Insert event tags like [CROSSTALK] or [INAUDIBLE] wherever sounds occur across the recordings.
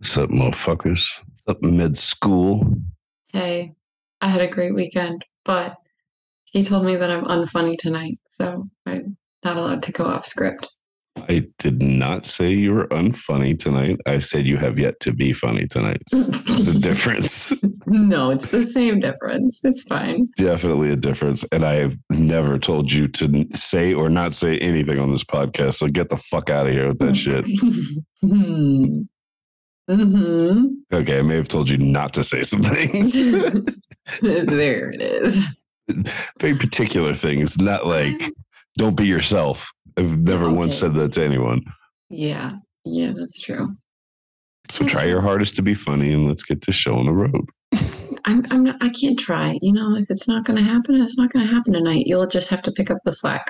What's up, motherfuckers? What's up, mid school? Hey, I had a great weekend, but he told me that I'm unfunny tonight, so I'm not allowed to go off script. I did not say you were unfunny tonight. I said you have yet to be funny tonight. There's a [LAUGHS] difference. no, it's the same difference. It's fine. Definitely a difference. And I have never told you to say or not say anything on this podcast. So get the fuck out of here with that [LAUGHS] shit. Hmm. Hmm. hmm Okay, I may have told you not to say some things. [LAUGHS] there it is. Very particular things, not like don't be yourself. I've never once said that to anyone. Yeah, yeah, that's true. So That's try your hardest to be funny and let's get this show on the road. I'm, I'm not, I can't try. You know, if it's not going to happen, it's not going to happen tonight. You'll just have to pick up the slack.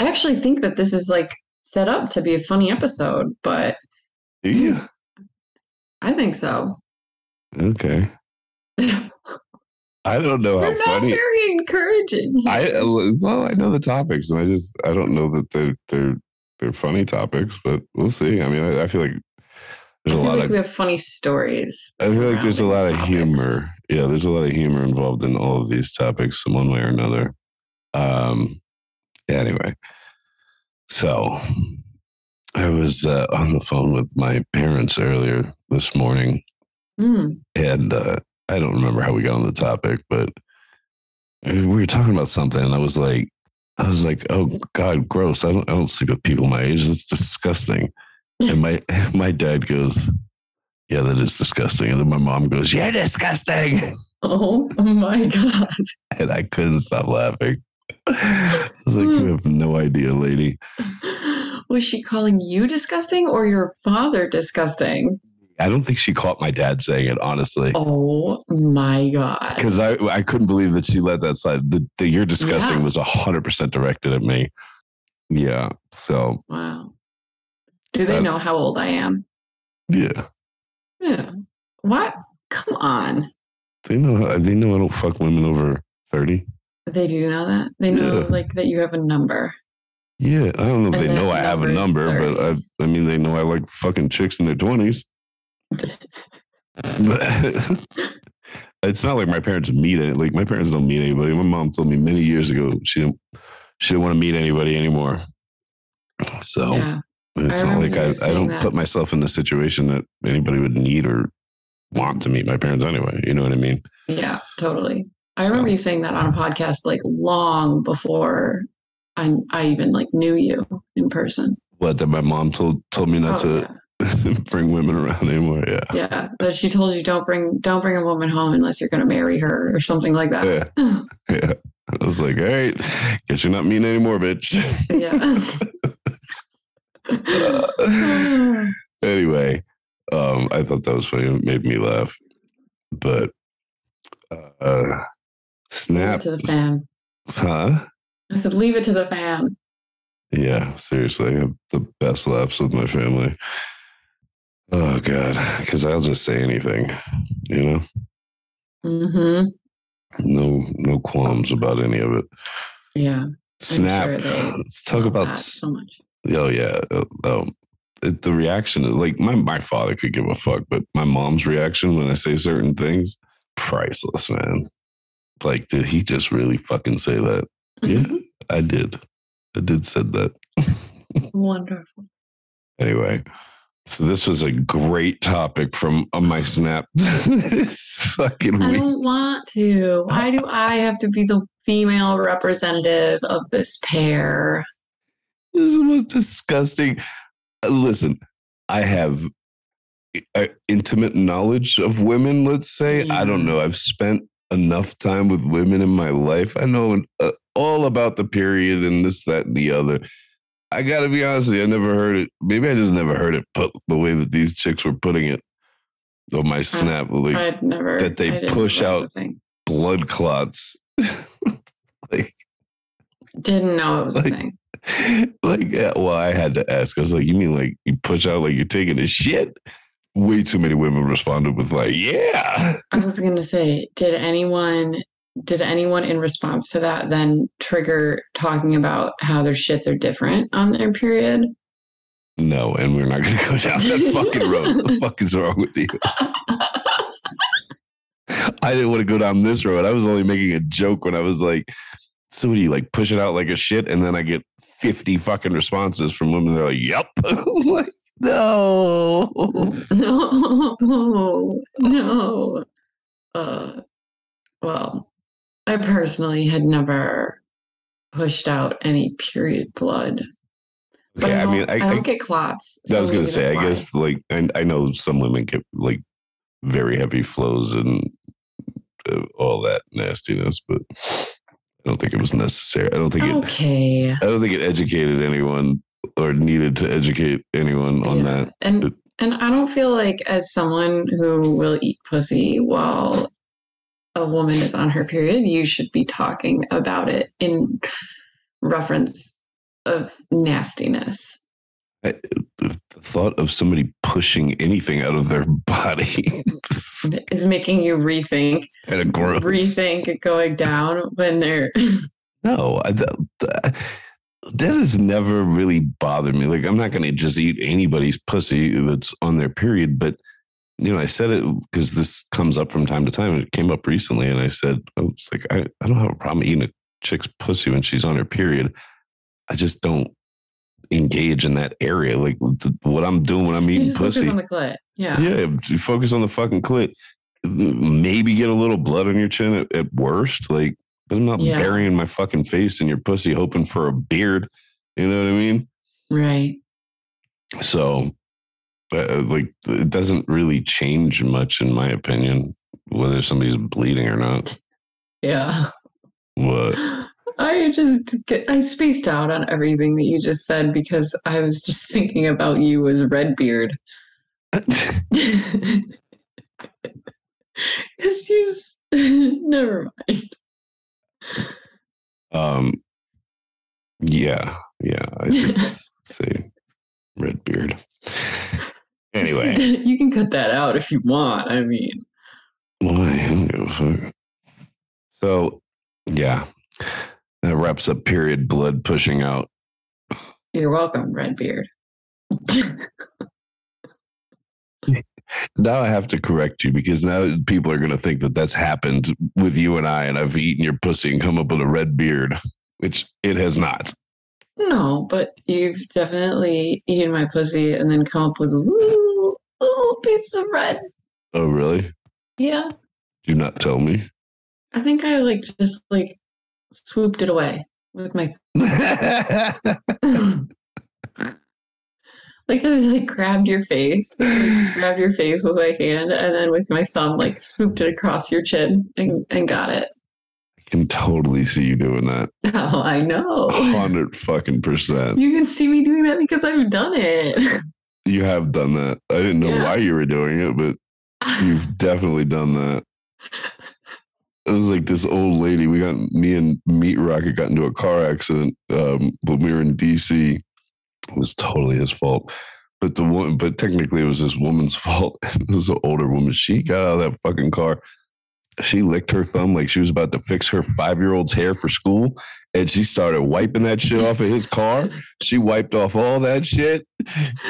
I actually think that this is like set up to be a funny episode, but Do you? I think so. Okay. I don't know how You're not funny. very encouraging. I [LAUGHS] well, I know the topics, and I just I don't know that they're they're they're funny topics, but we'll see. I mean, I, I feel like I there's a lot like of we have funny stories. I feel like there's a lot of topics. humor. Yeah, there's a lot of humor involved in all of these topics in one way or another. Um. Anyway, so I was uh, on the phone with my parents earlier this morning, Mm, and uh, I don't remember how we got on the topic, but we were talking about something, and I was like, I was like, oh God, gross! I don't, I don't sleep with people my age. That's disgusting. [LAUGHS] And my [LAUGHS] my dad goes, yeah, that is disgusting. And then my mom goes, you're disgusting, Oh my [LAUGHS] god. and I couldn't stop laughing. I was like, you have no idea, lady. Was she calling you disgusting or your father disgusting? I don't think she caught my dad saying it, honestly. Oh my god. because I I couldn't believe that she let that slide. The, the you're disgusting Yeah. was hundred percent directed at me. Yeah. So Wow. Do they Uh, know how old I am? yeah, Yeah. What? Come on. they know. They know I don't fuck women over thirty. They do know that. They know Yeah. like that you have a number. Yeah, I don't know if And they know I have a number but I I mean they know I like fucking chicks in their twenties. [LAUGHS] [LAUGHS] it's not like my parents meet it. Like my parents don't meet anybody. My mom told me many years ago she didn't she didn't want to meet anybody anymore. So Yeah. It's not like I, I don't that. put myself in the situation that anybody would need or want to meet my parents anyway. You know what I mean? Yeah, totally. I So- remember you saying that on a podcast like long before I I even like knew you in person. What that my mom told told me not Oh, to yeah. [LAUGHS] bring women around anymore. Yeah. yeah, that she told you don't bring don't bring a woman home unless you're going to marry her or something like that. Yeah. [LAUGHS] Yeah. I was like, all right, guess you're not mean anymore, bitch. yeah. [LAUGHS] anyway, um, I thought that was funny. It made me laugh. But uh snap to the fan. huh? I said, leave it to the fan. Yeah, seriously, I have the best laughs with my family. Oh god, because I'll just say anything, you know, Mm-hmm. no no qualms about any of it. Yeah. Snap. sure Let's talk about. so much. Oh yeah, uh, oh, it, the reaction. is- Like my my father could give a fuck, but my mom's reaction when I say certain things, priceless, man. Like, did he just really fucking say that? Yeah, Mhm. I did. I did said that. Wonderful. Anyway, so this was a great topic from uh, my snap. [LAUGHS] this fucking I week. don't want to. Why do [LAUGHS] I have to be the female representative of this pair? This is the most disgusting. Uh, Listen, I have uh, intimate knowledge of women. Let's say I don't know. I've spent enough time with women in my life. I know uh, all about the period and this, that, and the other. I got to be honest with you. I never heard it. Maybe I just never heard it put the way that these chicks were putting it on my snap. Like I'd never that they push know that was out- thing. blood clots. [LAUGHS] like Didn't know it was Like- a thing. like uh, well i had to ask i was like you mean like you push out like you're taking a shit way too many women responded with like yeah I was gonna say, did anyone did anyone in response to that then trigger talking about how their shits are different on their period? No, and we're not going to go down that fucking road. What the [LAUGHS] fuck is wrong with you? I didn't want to go down this road. I was only making a joke when I was like, so do you like push it out like a shit? And then I get 50 fucking responses from women. They're like, yep. [LAUGHS] Like, no. [LAUGHS] no, no. Uh, well, I personally had never pushed out any period blood. But Okay, I, I mean, I, I, don't I, get clots. I was gonna say, I why. guess like I, I know some women get like very heavy flows and uh, all that nastiness, but I don't think it was necessary. I don't think it. Okay. I don't think it educated anyone or needed to educate anyone on Yeah. that. And and I don't feel like as someone who will eat pussy while a woman is on her period, you should be talking about it in reference of nastiness. I, the thought of somebody pushing anything out of their body [LAUGHS] Is making you rethink, kind of gross. rethink going down when they're [LAUGHS] No, I, that, that that has never really bothered me. Like, I'm not going to just eat anybody's pussy that's on their period. But, you know, I said it because this comes up from time to time. It came up recently. And I said, oh, it's like, I, I don't have a problem eating a chick's pussy when she's on her period. I just don't engage in that area. Like, what I'm doing when I'm eating just focus pussy. on the clit. Yeah. Yeah, focus on the fucking clit. Maybe get a little blood on your chin at, at worst. Like, but I'm not Yeah. burying my fucking face in your pussy hoping for a beard. You know what I mean? Right. So, uh, like, it doesn't really change much, in my opinion, whether somebody's bleeding or not. Yeah. What? I just get, I spaced out on everything that you just said because I was just [LAUGHS] thinking about you as Redbeard. [LAUGHS] It's just [LAUGHS] never mind. um, yeah, yeah. I did say red beard. Anyway, [LAUGHS] you can cut that out if you want. I mean, why? I don't give a fuck. So, yeah, that wraps up period blood pushing out. you're welcome, Redbeard. [LAUGHS] Now I have to correct you because now people are going to think that that's happened with you and I, and I've eaten your pussy and come up with a red beard, which it has not. No, but you've definitely eaten my pussy and then come up with a woo, little piece of red. Oh, really? Yeah, Do not tell me. I think I like just like swooped it away with my [LAUGHS] like I was like grabbed your face, like, grabbed your face with my hand, and then with my thumb like swooped it across your chin and, and got it. I can totally see you doing that. [LAUGHS] Oh, I know. Hundred fucking percent. You can see me doing that because I've done it. You have done that. I didn't know Yeah. why you were doing it, but you've [LAUGHS] definitely done that. It was like this old lady. We got me and Meat Rocket got into a car accident um, when we were in DC. It was totally his fault. But the one, but technically it was this woman's [LAUGHS] fault. it was an older woman. She got out of that fucking car. She licked her thumb like she was about to fix her five year old's hair for school. And she started wiping that shit off of his car. She wiped off all that shit.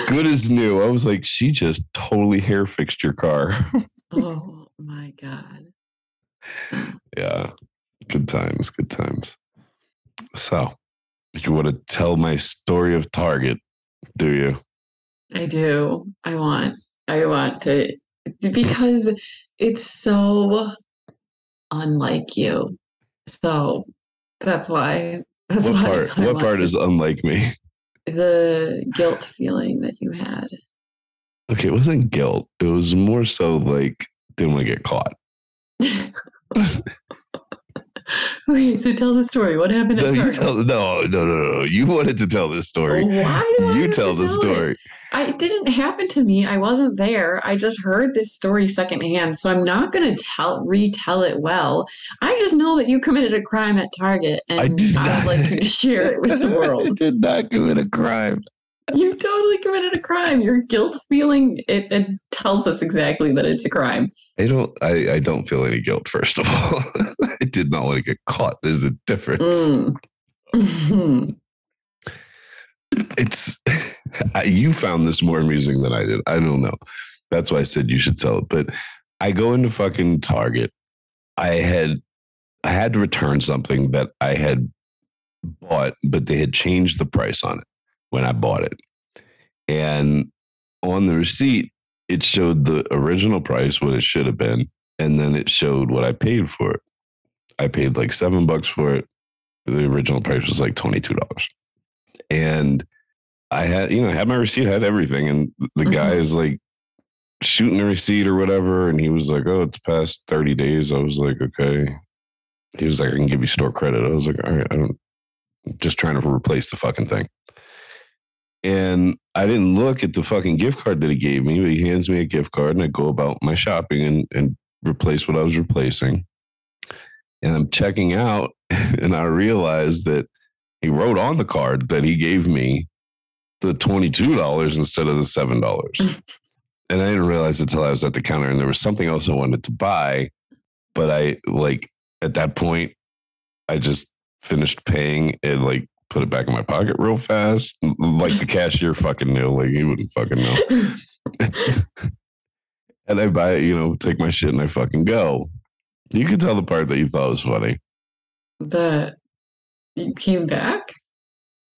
Good as new. I was like, she just totally hair fixed your car. [LAUGHS] [LAUGHS] oh my god. yeah. Good times. Good times. So, you want to tell my story of Target, do you? I do. I want. I want to because it's so unlike you. So that's why. [LAUGHS] That's What why part? I What part is unlike me? [LAUGHS] the guilt feeling that you had? Okay, it wasn't guilt. It was more so like didn't want to get caught. [LAUGHS] [LAUGHS] okay, so tell the story. What happened No, at you tell. No, no, no, no. You wanted to tell this story. Why do You tell the it? story. I it didn't happen to me. I wasn't there. I just heard this story secondhand, so I'm not going to tell retell it well. I just know that you committed a crime at Target, and I I, did not. would like you to share it with the [LAUGHS] I world. did not commit a crime. You totally committed a crime. Your guilt feeling it, it tells us exactly that it's a crime. I don't. I, I don't feel any guilt. First of all, [LAUGHS] I did not want to get caught. There's a difference. Mm. Mhm. [LAUGHS] it's [LAUGHS] you found this more amusing than I did. I don't know. That's why I said you should tell it. But I go into fucking Target. I had I had to return something that I had bought, but they had changed the price on it when I bought it. And on the receipt, it showed the original price, what it should have been, and then it showed what I paid for it. I paid like seven bucks for it. The original price was like twenty-two dollars. And I had, you know, I had my receipt, I had everything. And the guy Mhm. is like shooting the receipt or whatever. And he was like, Oh, it's past 30 days. I was like, okay. He was like, I can give you store credit. I was like, all right, I don't I'm just trying to replace the fucking thing. And I didn't look at the fucking gift card that he gave me, but he hands me a gift card and I go about my shopping and, and replace what I was replacing. And I'm checking out [LAUGHS] and I realized that he wrote on the card that he gave me the $22 instead of the $7. [LAUGHS] and I didn't realize it until I was at the counter and there was something else I wanted to buy. But I like at that point, I just finished paying and like put it back in my pocket real fast. Like the cashier fucking knew, like he wouldn't fucking know. [LAUGHS] and I buy it, you know, take my shit and I fucking go. You could tell the part that you thought was funny. That you came back?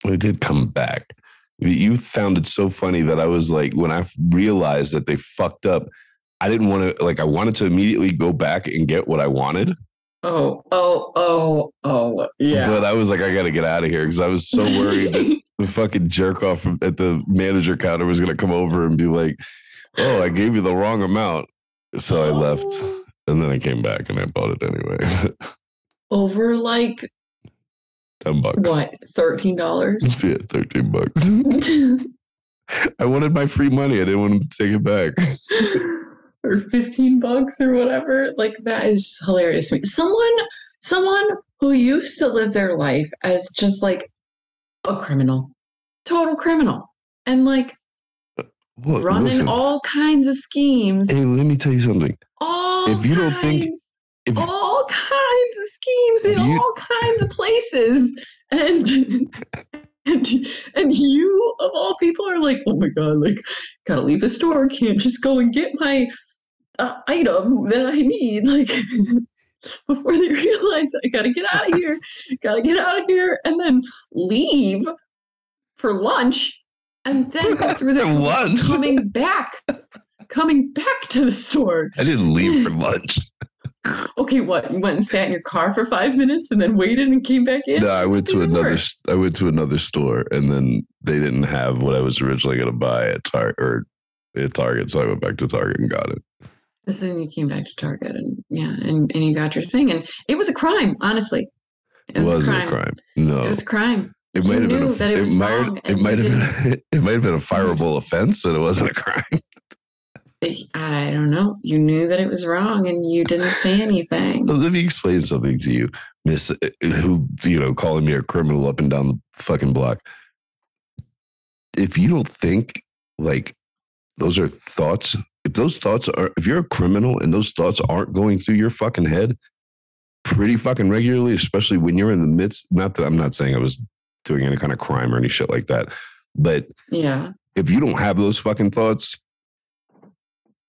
It did come back. You found it so funny that I was like, when I realized that they fucked up, I didn't want to, like, I wanted to immediately go back and get what I wanted. Oh, oh, oh, oh, yeah. But I was like, I got to get out of here because I was so worried that [LAUGHS] the fucking jerk off at the manager counter was going to come over and be like, oh, I gave you the wrong amount. So I left Oh. and then I came back and I bought it anyway. [LAUGHS] Over like 10 bucks. what, thirteen dollars? [LAUGHS] Yeah, 13 bucks. I wanted my free money. I didn't want to take it back. Or 15 bucks or whatever. Like that is just hilarious to me. Someone someone who used to live their life as just like a criminal. Total criminal. And like running listen, all kinds of schemes. Hey, let me tell you something. all if you don't think- kinds- if- all kinds of schemes in you- all kinds of places. And and and you of all people are like, oh my god, like gotta leave the store, can't just go and get my uh, item that I need, like [LAUGHS] before they realize I gotta get out of here, gotta get out of here, and then leave for lunch, and then go through [LAUGHS] the Lunch? coming back, coming back to the store. I didn't leave for [LAUGHS] lunch. Okay, what? You went and sat in your car for five minutes and then waited and came back in? No, I went to another. worse. I went to another store, and then they didn't have what I was originally going to buy at Target or at Target, so I went back to Target and got it. So then you came back to Target and yeah, and, and you got your thing. And it was a crime, honestly. It was, wasn't a crime. a crime. No, It was a crime. it might have been. A, that it was might. It might have been. [LAUGHS] It might have been a fireable offense, but it wasn't a crime. [LAUGHS] I don't know. You knew that it was wrong and you didn't say anything. Let me explain something to you, Miss. uh, Who you know calling me a criminal up and down the fucking block. If you don't think like those are thoughts, if those thoughts are, if you're a criminal and those thoughts aren't going through your fucking head pretty fucking regularly, especially when you're in the midst. Not that I'm not saying I was doing any kind of crime or any shit like that, but Yeah. if you don't have those fucking thoughts,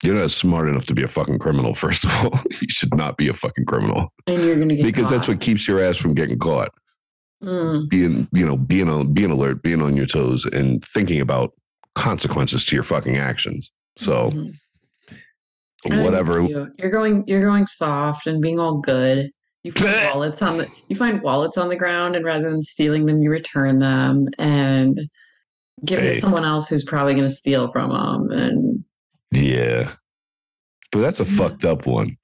you're not smart enough to be a fucking criminal. [LAUGHS] First of all, you should not be a fucking criminal And you're gonna get because that's what keeps your ass from getting caught. Mm, Being, you know, being on, being alert, being on your toes, and thinking about consequences to your fucking actions. So mhm. Whatever. cute. You're going you're going soft and being all good. You find [LAUGHS] wallets on the you find wallets on the ground and rather than stealing them, you return them and give it Hey. to someone else who's probably gonna steal from them. And Yeah, but that's a Yeah. fucked up one.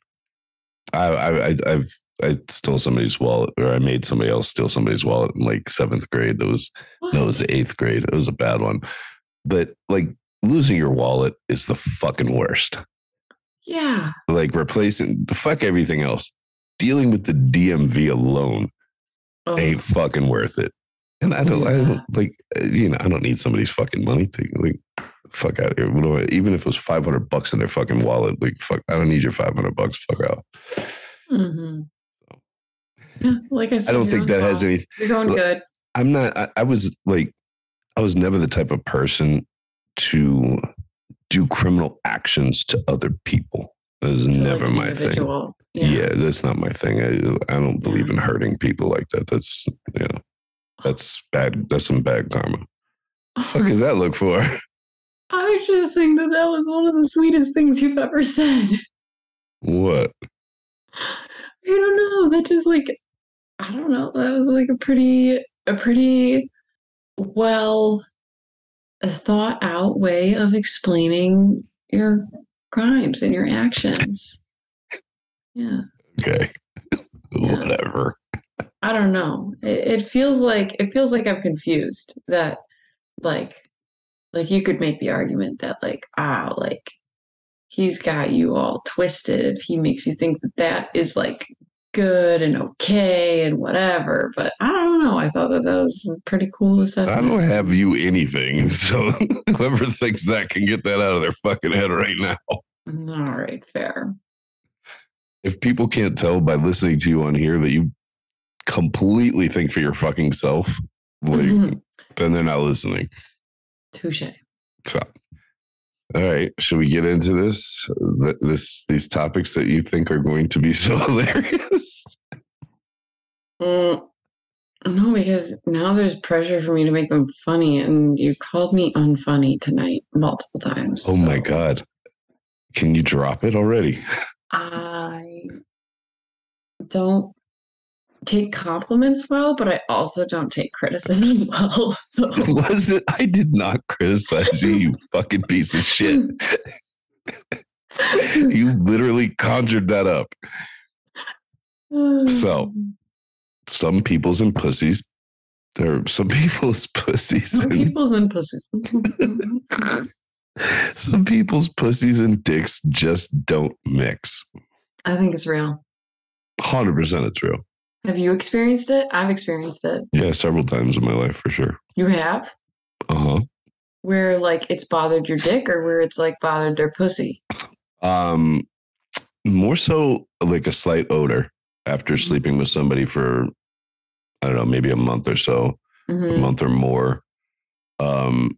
I, I, I, I've, I stole somebody's wallet, or I made somebody else steal somebody's wallet in like seventh grade. That was no, it was eighth grade. It was a bad one. But like losing your wallet is the fucking worst. Yeah. Like replacing the fuck everything else. Dealing with the DMV alone Oh, ain't fucking worth it. And I don't, I don't like, uh, you know, I don't need somebody's fucking money to like, fuck out here. I- even if it was 500 bucks in their fucking wallet, like, fuck, I don't need your 500 bucks. Fuck out. mhm. Yeah, [LAUGHS] like I said, I don't think that has soft. any, You're going Look, good. I'm not, I, I was like, I was never the type of person to do criminal actions to other people. That was to, never an my thing. individual. Yeah. that's not my thing. I I don't believe Yeah. in hurting people like that. That's you know, that's bad. That's some bad karma. Fuck does that look for? [LAUGHS] I just think that that was one of the sweetest things you've ever said. What? I don't know. That just like I don't know. That was like a pretty a pretty well thought out way of explaining your crimes and your actions. Yeah. Okay. [LAUGHS] Yeah. Whatever. I don't know. It, it feels like it feels like I'm confused that like like you could make the argument that like ah like he's got you all twisted if he makes you think that that is like good and okay and whatever but I don't know I thought that that was a pretty cool assessment. I don't have you anything. [LAUGHS] So whoever thinks that can get that out of their fucking head right now. all right fair If people can't tell by listening to you on here that you completely think for your fucking self, like Mhm. then they're not listening. touche So, all right, should we get into this? Th- This these topics that you think are going to be [LAUGHS] so hilarious. Mm, no because now there's pressure for me to make them funny and you called me unfunny tonight multiple times Oh my god, can you drop it already? [LAUGHS] I don't take compliments well, but I also don't take criticism [LAUGHS] well. So Was it? I did not criticize you, you [LAUGHS] fucking piece of shit. [LAUGHS] You literally conjured that up. So. Some people's and pussies. There are some people's pussies. Some And, people's and pussies. some people's pussies and dicks just don't mix. I think it's real. Hundred percent, it's real. Have you experienced it? I've experienced it. Yeah, several times in my life for sure. You have? Uh huh. Where like it's bothered your dick or where it's like bothered their pussy? Um, more so like a slight odor after sleeping with somebody for I don't know, maybe a month or so, a Mhm. month or more. Um,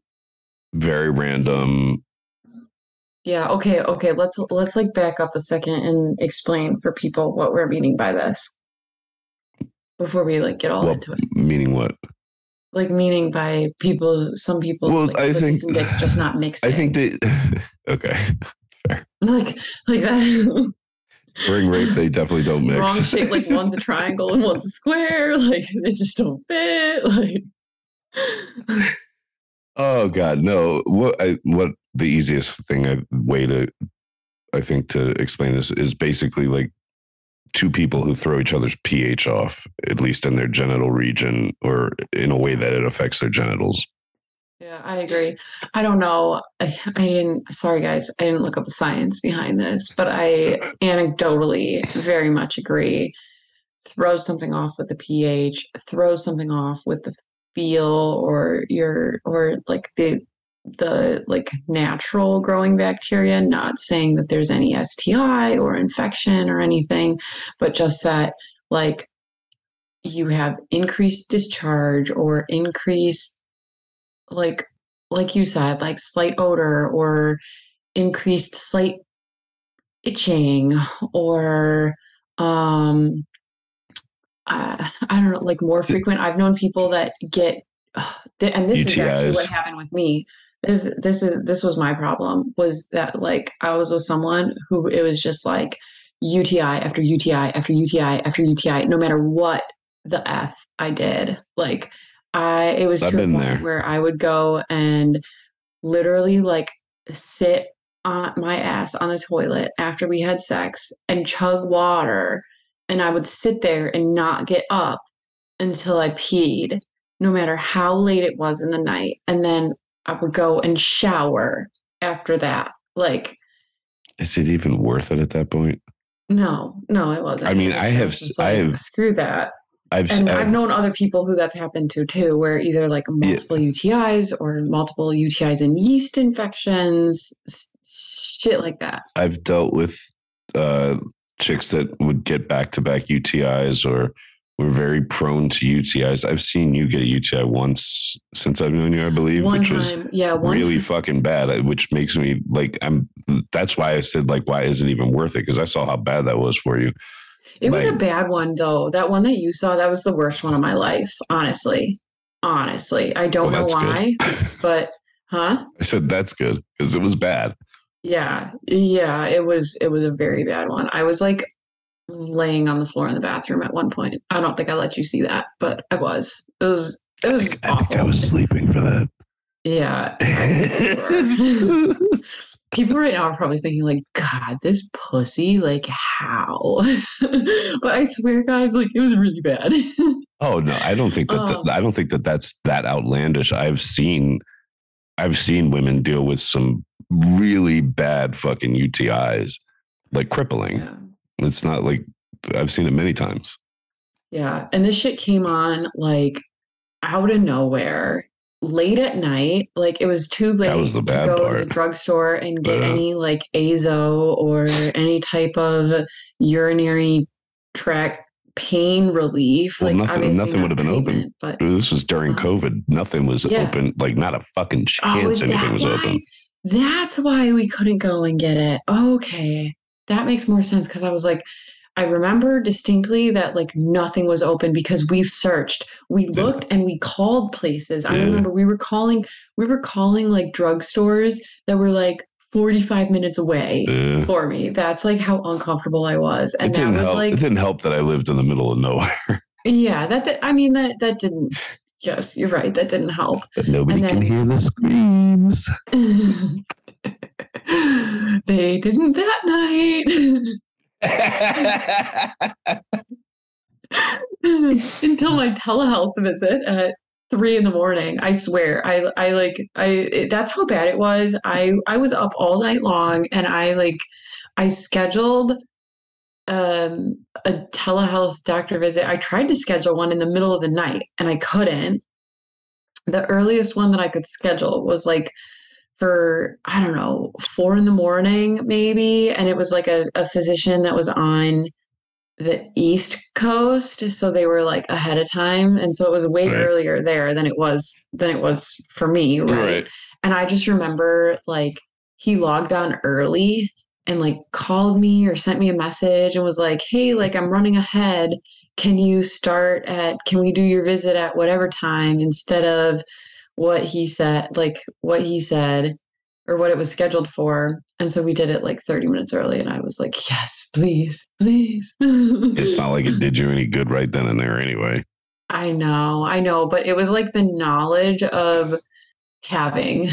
very random. Yeah, okay, okay. Let's let's like back up a second and explain for people what we're meaning by this. Before we like get all Well, into it. meaning what? like meaning by people some people Well, like I think- dicks just not mixed. I think they. [LAUGHS] okay, fair. like like that [LAUGHS] ring rape. They definitely don't mix. wrong shape like one's a triangle and one's a square [LAUGHS] like they just don't fit like Oh God, no! What I what the easiest thing I, way to I think to explain this is basically like two people who throw each other's pH off, at least in their genital region, or in a way that it affects their genitals. yeah i agree. I don't know. I, I didn't sorry guys i didn't look up the science behind this but i anecdotally very much agree. Throw something off with the ph throw something off with the feel or your or like the the like natural growing bacteria not saying that there's any sti or infection or anything but just that like you have increased discharge or increased like like you said like slight odor or increased slight itching or um uh, I don't know, like more frequent. I've known people that get, [SIGHS] and this is actually what happened with me. This this is this was my problem was that like I was with someone who it was just like UTI after UTI after UTI after UTI, no matter what the f I did. Like I, it was I've to a been point there. where I would go and literally like sit on my ass on the toilet after we had sex and chug water and I would sit there and not get up until I peed, no matter how late it was in the night. And then I would go and shower after that. Like, Is it even worth it at that point? no, no, it wasn't. I mean, I have s- I like, have- screw that. I've, And I've I've known other people who that's happened to too, where either like multiple UTIs or multiple UTIs and yeast infections, shit like that. I've dealt with uh, chicks that would get back to back UTIs or we're very prone to UTIs. I've seen you get a UTI once since I've known you, I believe, one which was yeah, really time- fucking bad. uh, Which makes me like I'm. That's why I said like, why is it even worth it? Because I saw how bad that was for you. It was a bad one though. That one that you saw, that was the worst one of my life. Honestly, honestly, I don't Well, know why, but huh? I said that's good because it was bad. Yeah, yeah. It was it was a very bad one. I was like laying on the floor in the bathroom at one point. I don't think I let you see that, but I was. It was. It I was. think, I think I was sleeping for that. Yeah. [LAUGHS] People right now are probably thinking like, God, this pussy, like how? [LAUGHS] but I swear, guys, like it was really bad. [LAUGHS] Oh no, I don't think that, Um, that I don't think that that's that outlandish. I've seen I've seen women deal with some really bad fucking UTIs, like crippling. yeah. It's not like I've seen it many times. Yeah. And this shit came on like out of nowhere late at night. Like it was too late that was the to bad go to the drugstore and get Yeah. any like azo or any type of urinary tract pain relief. Well, like nothing- nothing would have been open. But This was during Um, COVID. Nothing was yeah. open. Like not a fucking Oh, chance is anything was why? open. That's why we couldn't go and get it. Okay. That makes more sense because I was like, I remember distinctly that like nothing was open because we searched, we Yeah. looked and we called places. I remember we were calling, we were calling like drugstores that were like 45 minutes away for me. That's like how uncomfortable I was. And it that didn't was help. like, it didn't help that I lived in the middle of nowhere. [LAUGHS] yeah, that, did, I mean, that, that didn't, yes, you're right. That didn't help. But nobody And can hear the screams. [LAUGHS] didn't that night. [LAUGHS] until my telehealth visit at three in the morning. I swear, I I like I it, that's how bad it was. I I was up all night long, and I like I scheduled um a telehealth doctor visit. I tried to schedule one in the middle of the night, and I couldn't. The earliest one that I could schedule was like for I don't know four in the morning maybe, and it was like a, a physician that was on the East Coast, so they were like ahead of time, and so it was way Right. earlier there than it was than it was for me, right? right. And I just remember like he logged on early and like called me or sent me a message and was like, "Hey, like I'm running ahead. Can you start at can we do your visit at whatever time instead of what he said, like what he said or what it was scheduled for?" And so we did it like 30 minutes early and I was like, "Yes, please, please." It's not like it [LAUGHS] did you any good right then and there anyway. I know, I know, but it was like the knowledge of having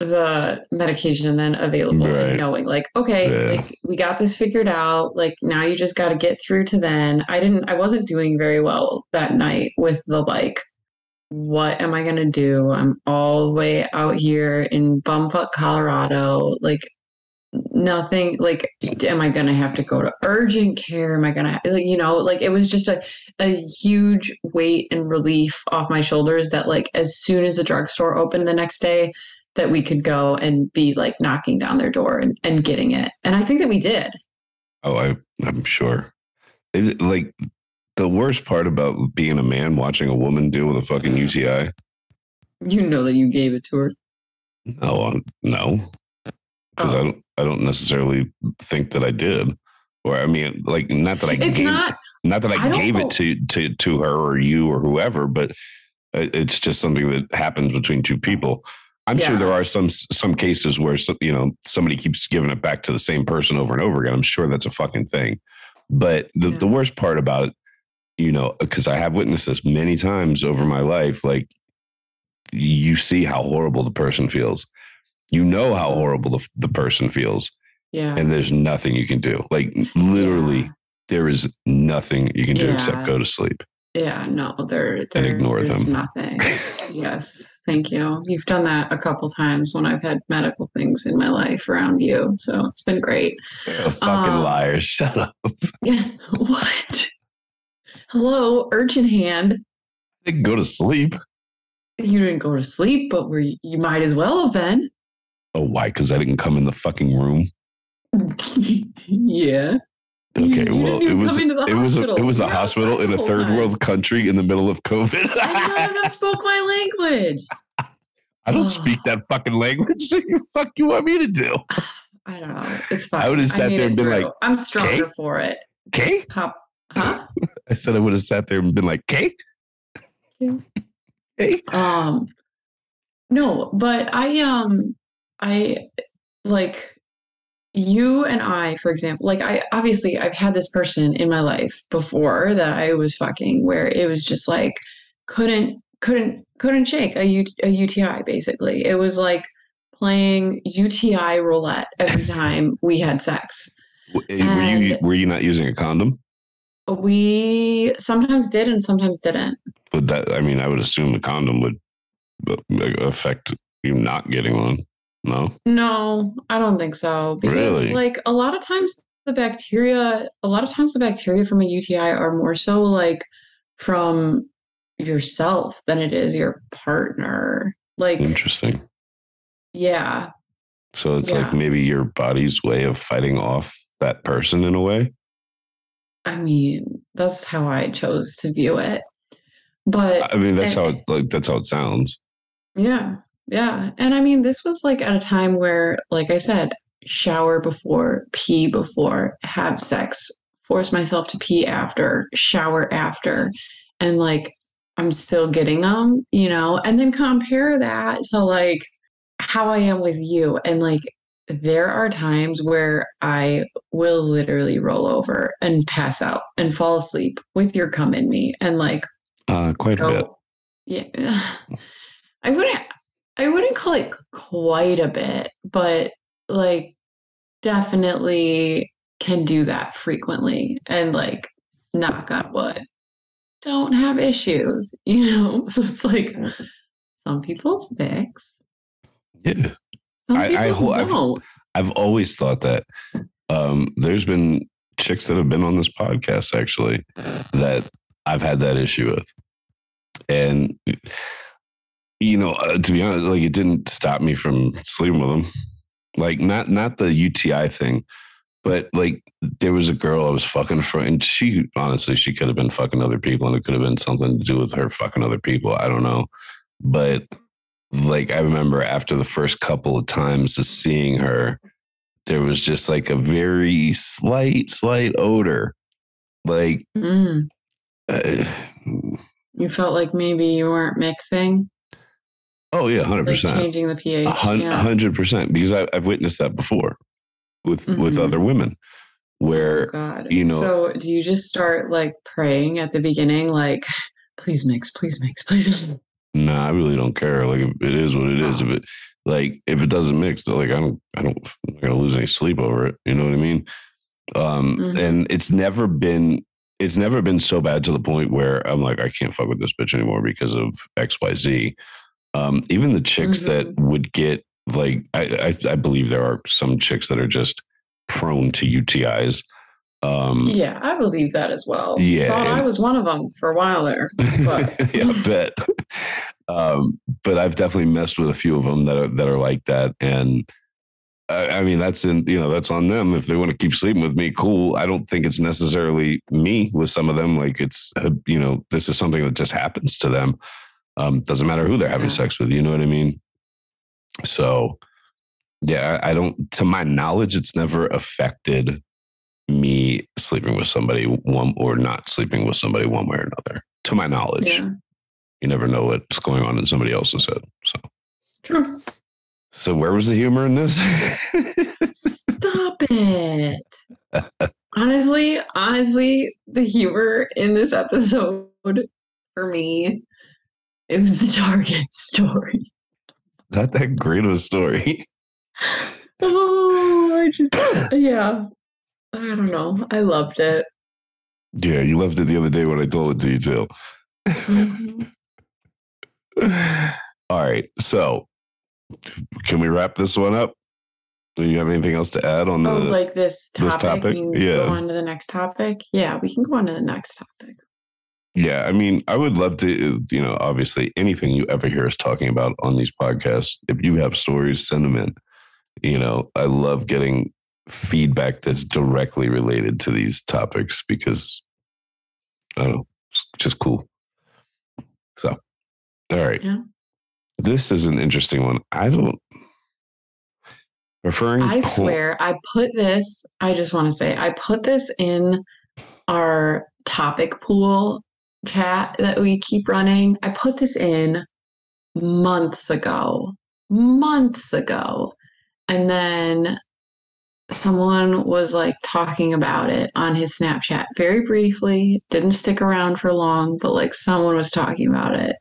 the medication then available Right. and knowing like, okay, Yeah. like we got this figured out. Like now you just got to get through to then. I didn't, I wasn't doing very well that night with the like, what am I going to do? I'm all the way out here in bumfuck Colorado. Like, nothing like am i going to have to go to urgent care am i going to you know like it was just a, a huge weight and relief off my shoulders that like as soon as the drugstore opened the next day that we could go and be like knocking down their door and, and getting it and i think that we did Oh, I, I'm sure. Like the worst part about being a man watching a woman deal with a fucking UTI? you know that you gave it to her No, um, no, because I Oh. don't. I don't necessarily think that I did. Or I mean, like not that I it's gave, not not that I, I gave it to to to her or you or whoever, but it's just something that happens between two people. I'm sure there are some some cases where some- you know somebody keeps giving it back to the same person over and over again. I'm sure that's a fucking thing. But the the worst part about it, you know, because I have witnessed this many times over my life, like you see how horrible the person feels. You know how horrible the, the person feels, yeah and there's nothing you can do. Like literally, Yeah. there is nothing you can do except go to sleep. Yeah, no, there, there ignore there's them. Nothing. [LAUGHS] yes, thank you. You've done that a couple times when I've had medical things in my life around you, so it's been great. A fucking Um, liar. [LAUGHS] Shut up. Yeah. [LAUGHS] what? Hello, urgent hand. They can go to sleep. You didn't go to sleep, but were you, you might as well have been. Oh, why? Because I didn't come in the fucking room. [LAUGHS] yeah. Okay, You well, didn't it was it was a, it hospital. was a hospital in a third whole world country in the middle of COVID. I didn't know, spoke my language. [LAUGHS] I don't [SIGHS] speak that fucking language. So you fuck you want me to do? [SIGHS] I don't know. It's fine. I would've sat made there and been through. like, I'm stronger "Okay." for it. Okay. Huh? [LAUGHS] I said I would have sat there and been like, okay. Hey. Um, no, but I um, I like you and I, for example. Like I obviously I've had this person in my life before that I was fucking, where it was just like couldn't couldn't couldn't shake a, U, a UTI. Basically, it was like playing UTI roulette every [LAUGHS] time we had sex. Eh, Were you were you not using a condom? We sometimes did and sometimes didn't. But that I mean, I would assume a condom would uh, affect you not getting one. No. No, I don't think so. Because Really? like a lot of times the bacteria, a lot of times the bacteria from a UTI are more so like from yourself than it is your partner. Like, Interesting. yeah, So it's like maybe your body's way of fighting off that person in a way. I mean, that's how I chose to view it. But I mean, that's how it, like that's how it sounds. Yeah, yeah. And I mean, this was like at a time where, like I said, shower before, pee before, have sex, force myself to pee after, shower after. And like, I'm still getting them, you know, and then compare that to like how I am with you. And like, there are times where I will literally roll over and pass out and fall asleep with your cum in me and like Uh, quite a bit. yeah. I wouldn't i wouldn't call it quite a bit but like definitely can do that frequently and like knock on wood. Don't have issues [LAUGHS] you know? So it's like some people's fix. Yeah. I- I I've- I've always thought that. Um, there's been chicks that have been on this podcast actually that I've had that issue with. And, you know, uh, to be honest, like it didn't stop me from sleeping with them. Like, not, not the UTI thing, but like there was a girl I was fucking for, and she honestly, she could have been fucking other people and it could have been something to do with her fucking other people. I don't know. But like I remember after the first couple of times of seeing her, there was just like a very slight, slight odor. Like, Mm, uh, you felt like maybe you weren't mixing oh yeah, hundred like percent, changing the ph yeah. hundred percent. Because I, I've witnessed that before with with Mhm. other women, Oh, where God. you know- So do you just start like praying at the beginning, like, [LAUGHS] please mix, please mix, please? mix." Nah, I really don't care. Like it is what it is. If it like if it doesn't mix, like I don't, I don't, I'm gonna lose any sleep over it. You know what I mean? Um, Mhm. and it's never been. It's never been so bad to the point where I'm like, I can't fuck with this bitch anymore because of X, Y, Z. Um, even the chicks that would get like, I, I, I believe there are some chicks that are just prone to UTIs. Um, Yeah, I believe that as well. Yeah, Thought I was one of them for a while there. [LAUGHS] But- yeah, I bet. Um, but I've definitely messed with a few of them that are that are like that, and I, I mean that's in you know that's on them if they want to keep sleeping with me. Cool. I don't think it's necessarily me with some of them. Like it's uh, you know this is something that just happens to them. Um, doesn't matter who they're having Yeah. sex with. You know what I mean? So yeah, I, I don't. To my knowledge, it's never affected me sleeping with somebody one or not sleeping with somebody one way or another. To my knowledge Yeah, you never know what's going on in somebody else's head. So, true. so where was the humor in this? Stop [LAUGHS] it. honestly, honestly, the humor in this episode for me, it was the Target [LAUGHS] story. Not that great of a story. [LAUGHS] Oh, I just, yeah. I don't know. I loved it. Yeah, you loved it the other day when I told it to you too. Mhm. [SIGHS] All right, so can we wrap this one up? Do you have anything else to add on the? Oh, like this this topic. topic? We can Yeah. Go on to the next topic. Yeah, we can go on to the next topic. Yeah, I mean, I would love to, you know, obviously anything you ever hear us talking about on these podcasts, if you have stories, send them in. You know, I love getting feedback that's directly related to these topics because I don't know, it's just cool. So, all right. Yeah. This is an interesting one. I don't referring. I porn- swear, I put this, I just want to say, I put this in our topic pool chat that we keep running. I put this in months ago, months ago. And then someone was like talking about it on his Snapchat very briefly, didn't stick around for long, but like someone was talking about it.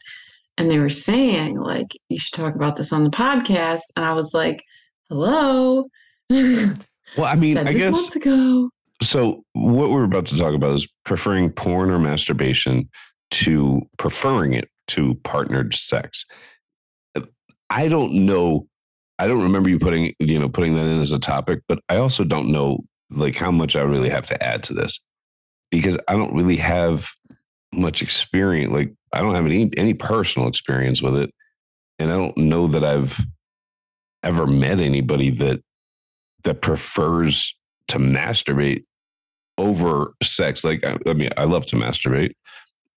And they were saying, like, you should talk about this on the podcast. And I was like, hello. [LAUGHS] Well, I mean, I guess months ago. so. What we're about to talk about is preferring porn or masturbation to preferring it to partnered sex. I don't know. I don't remember you putting you know putting that in as a topic, but I also don't know like how much I really have to add to this because I don't really have much experience. Like I don't have any any personal experience with it, and I don't know that I've ever met anybody that that prefers to masturbate over sex. Like I, I mean, I love to masturbate.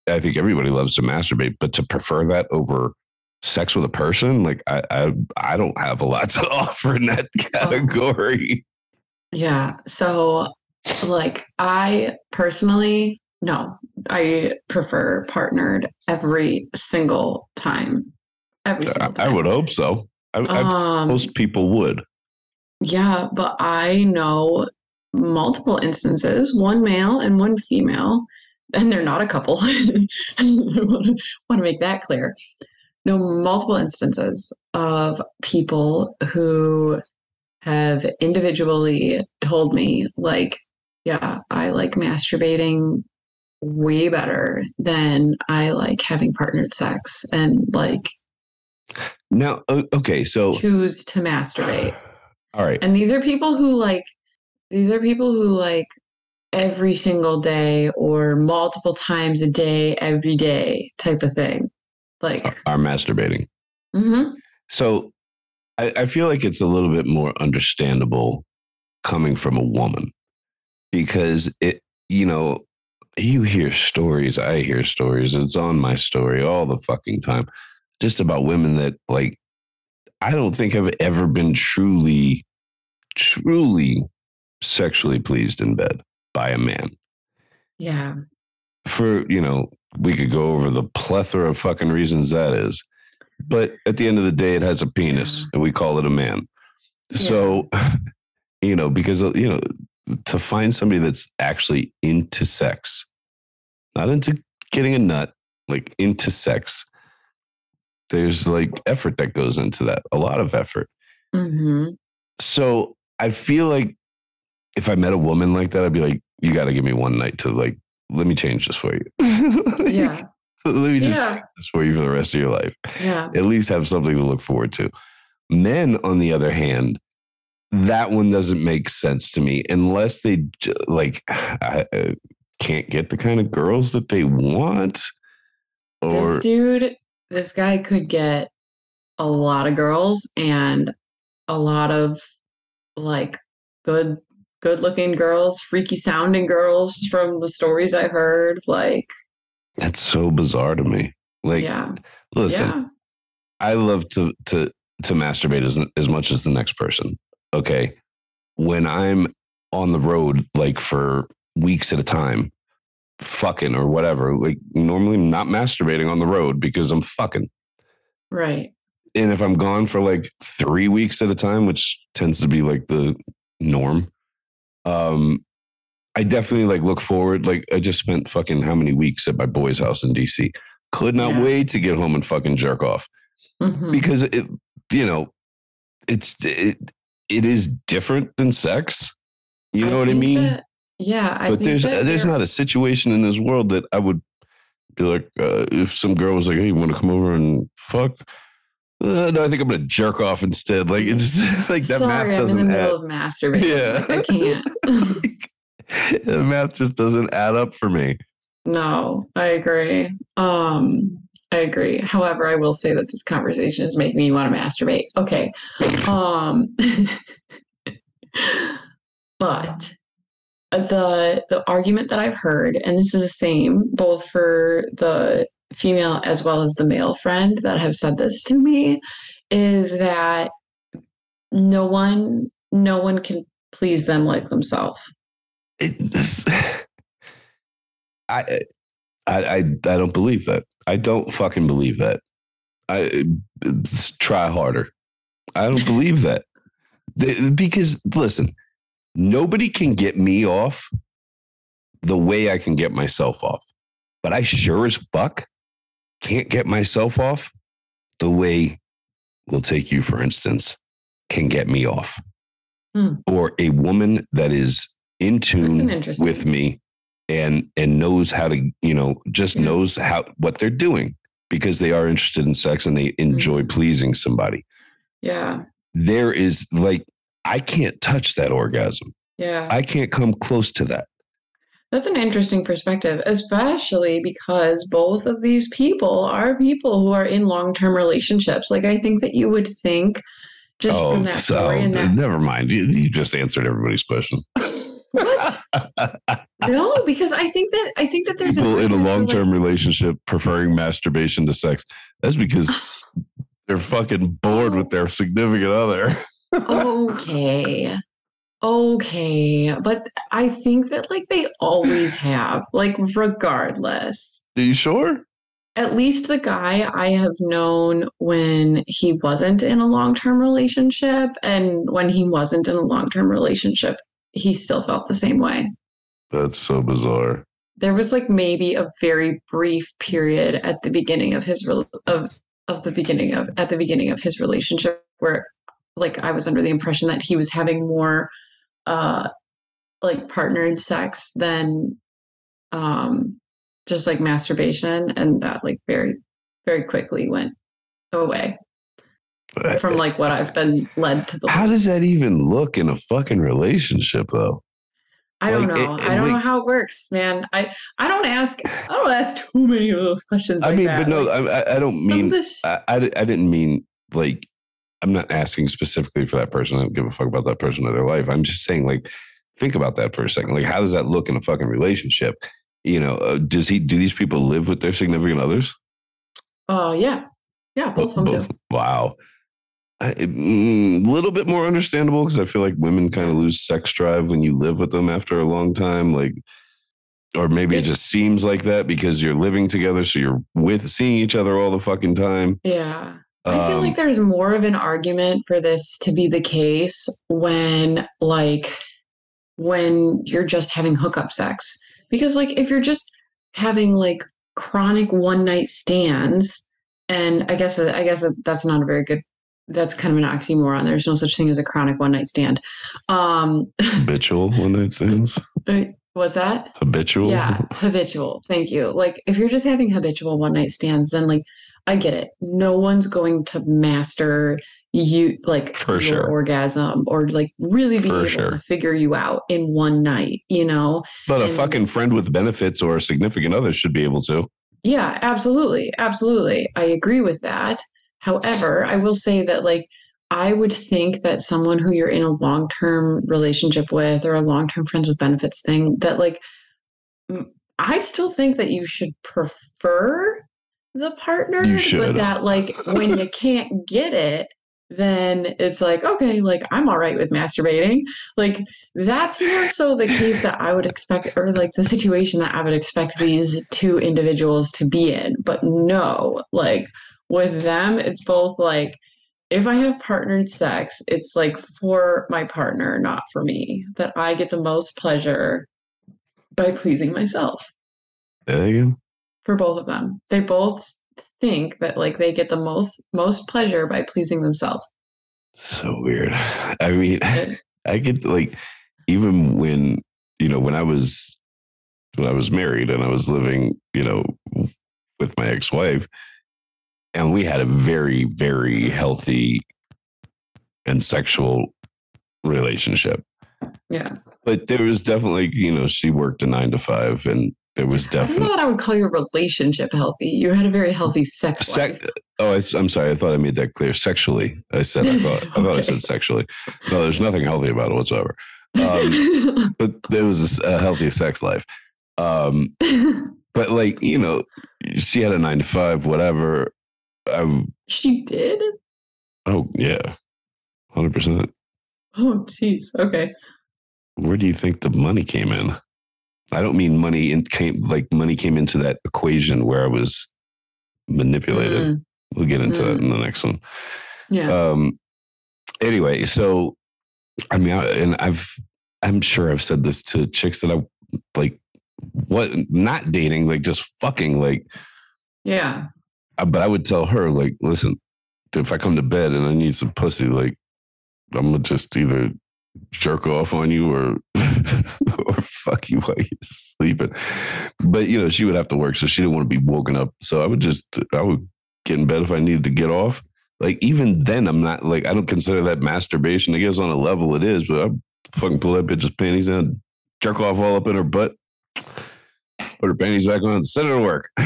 I think everybody loves to masturbate, but to prefer that over sex with a person, like I I, I don't have a lot [LAUGHS] to offer in that category. Yeah. So, like, I personally, no, I prefer partnered every single time. Every I, single I time. would hope so. I, I, Um, most people would. Yeah, but I know multiple instances, one male and one female, and they're not a couple. [LAUGHS] I want to make that clear. No, multiple instances of people who have individually told me, like, yeah, I like masturbating way better than I like having partnered sex and like Now, okay, so choose to masturbate. [SIGHS] all right, And these are people who like these are people who like every single day or multiple times a day, every day type of thing. Like, are masturbating. mhm. So I, I feel like it's a little bit more understandable coming from a woman because it, you know, you hear stories, I hear stories, it's on my story all the fucking time, just about women that like, I don't think have ever been truly, truly sexually pleased in bed by a man. yeah, For, you know, we could go over the plethora of fucking reasons that is. But at the end of the day, it has a penis Yeah. and we call it a man. So, [LAUGHS] you know, because, uh, you know, to find somebody that's actually into sex, not into getting a nut, like into sex, there's like effort that goes into that, a lot of effort. hmm So I feel like if I met a woman like that, I'd be like, you got to give me one night to like, let me change this for you. [LAUGHS] [LAUGHS] yeah, let me just Yeah. change this for you for the rest of your life. yeah, At least have something to look forward to. Men, on the other hand, that one doesn't make sense to me unless they like [SIGHS] I, uh, can't get the kind of girls that they want, or this dude, this guy could get a lot of girls and a lot of like good, good looking girls, freaky sounding girls from the stories I heard. Like, that's so bizarre to me. Like, yeah, listen, yeah, I love to to to masturbate as as much as the next person. Okay, when I'm on the road, like for weeks at a time, fucking or whatever. Like normally, I'm not masturbating on the road because I'm fucking. right. And if I'm gone for like three weeks at a time, which tends to be like the norm, um, I definitely like look forward. Like I just spent fucking how many weeks at my boy's house in DC. Could not Yeah. wait to get home and fucking jerk off Mhm. because it you know it's it, it is different than sex you know what i mean that- yeah, I but there's there's not a situation in this world that i would be like uh, if some girl was like hey you want to come over and fuck uh, no i think i'm gonna jerk off instead like it's just, [LAUGHS] like that Sorry, math I'm in the doesn't middle add of masturbating. Yeah. Like, I can't. [LAUGHS] the math just doesn't add up for me no, I agree. Um, I agree. However, I will say that this conversation is making me want to masturbate. Okay. Um, [LAUGHS] but the the argument that I've heard, and this is the same both for the female as well as the male friend that have said this to me, is that no one no one can please them like themselves. I, I, I, I don't believe that. I don't fucking believe that. I try harder. I don't [LAUGHS] believe that. Because listen, nobody can get me off the way I can get myself off. But I sure as fuck can't get myself off the way we'll take you, for instance, can get me off. Hmm. Or a woman that is in tune with me and and knows how to, you know, just Yeah. knows how what they're doing because they are interested in sex and they enjoy Mhm. pleasing somebody. Yeah. There is like I can't touch that orgasm. Yeah. I can't come close to that. That's an interesting perspective, especially because both of these people are people who are in long-term relationships. Like I think that you would think just from oh, that so story and that never mind. You, you just answered everybody's question. [LAUGHS] what? [LAUGHS] No, because I think that I think that there's People in a argument for, long like- term relationship preferring masturbation to sex. That's because they're fucking bored with their significant other. [LAUGHS] okay okay but i think that like they always [LAUGHS] have like regardless Are you sure? at least the guy i have known when he wasn't in a long-term relationship and when he wasn't in a long-term relationship he still felt the same way That's so bizarre. there was like maybe a very brief period at the beginning of his rel of of the beginning of at the beginning of his relationship where like I was under the impression that he was having more uh like partnered sex than um just like masturbation and that like very very quickly went away from like what I've been led to believe. How does that even look in a fucking relationship though? I don't like, know. it, I don't know how it works, man. I I don't ask I don't ask too many of those questions. I like mean, that. but no, Like, I, I- don't mean, I, I, I didn't mean like, I'm not asking specifically for that person. I don't give a fuck about that person or their life. I'm just saying, like, think about that for a second. Like, how does that look in a fucking relationship? You know, uh, does he, do these people live with their significant others? Oh yeah, yeah, both of them do. Wow. A mm, little bit more understandable because I feel like women kind of lose sex drive when you live with them after a long time. Like, or maybe It- just seems like that because you're living together, so you're with seeing each other all the fucking time. Yeah. I feel Um, like there's more of an argument for this to be the case when like when you're just having hookup sex. Because like if you're just having like chronic one night stands and I guess I guess that's not a very good that's kind of an oxymoron. There's no such thing as a chronic one night stand. Um habitual one night stands. [LAUGHS] what's that? Habitual. Yeah, habitual. Thank you. Like if you're just having habitual one night stands, then like I get it. No one's going to master you like For your sure. orgasm or like really be For able sure. to figure you out in one night, you know? But a fucking friend with benefits or a significant other should be able to. Yeah, absolutely. Absolutely. I agree with that. However, I will say that like I would think that someone who you're in a long-term relationship with or a long-term friends with benefits thing that like I still think that you should prefer the partner You but that like when you can't get it then it's like okay like I'm all right with masturbating like that's more so the case that I would expect or like the situation that I would expect these two individuals to be in but no like with them it's both like if I have partnered sex, it's like for my partner, not for me. That I get the most pleasure by pleasing myself There you go. For both of them. They both think that like they get the most most pleasure by pleasing themselves. So weird. I mean, [LAUGHS] I get like even when you know when I was when I was married and I was living, you know, with my ex-wife, and we had a very very healthy and sexual relationship. Yeah. But there was definitely, you know, she worked a nine to five, and there was definitely. I don't know that I would call your relationship healthy. You had a very healthy sex Sec- life. oh, I, am sorry. I thought I made that clear. Sexually, I said. I thought. I thought I said [LAUGHS] sexually. No, there's nothing healthy about it whatsoever. Um, [LAUGHS] but there was a healthy sex life. Um, [LAUGHS] but like you know, she had a nine to five, whatever. I, she did. oh yeah, hundred percent. Oh, jeez. Okay. Where do you think the money came in? I don't mean money in came like money came into that equation where I was manipulated. Mm, We'll get into that in the next one. yeah. Um. Anyway, so I mean, I, and I've I'm sure I've said this to chicks that I like. What not dating, like just fucking, like. yeah. uh, But I would tell her, like, listen, if I come to bed and I need some pussy, like, I'm gonna just either jerk off on you or [LAUGHS] or fuck you while you're sleeping. But you know, she would have to work, so she didn't want to be woken up. So I would just I would get in bed if I needed to get off. Like even then, I'm not like I don't consider that masturbation. I guess on a level it is, but I fucking pull that bitch's panties down, jerk off all up in her butt, put her panties back on, send her to work. [LAUGHS]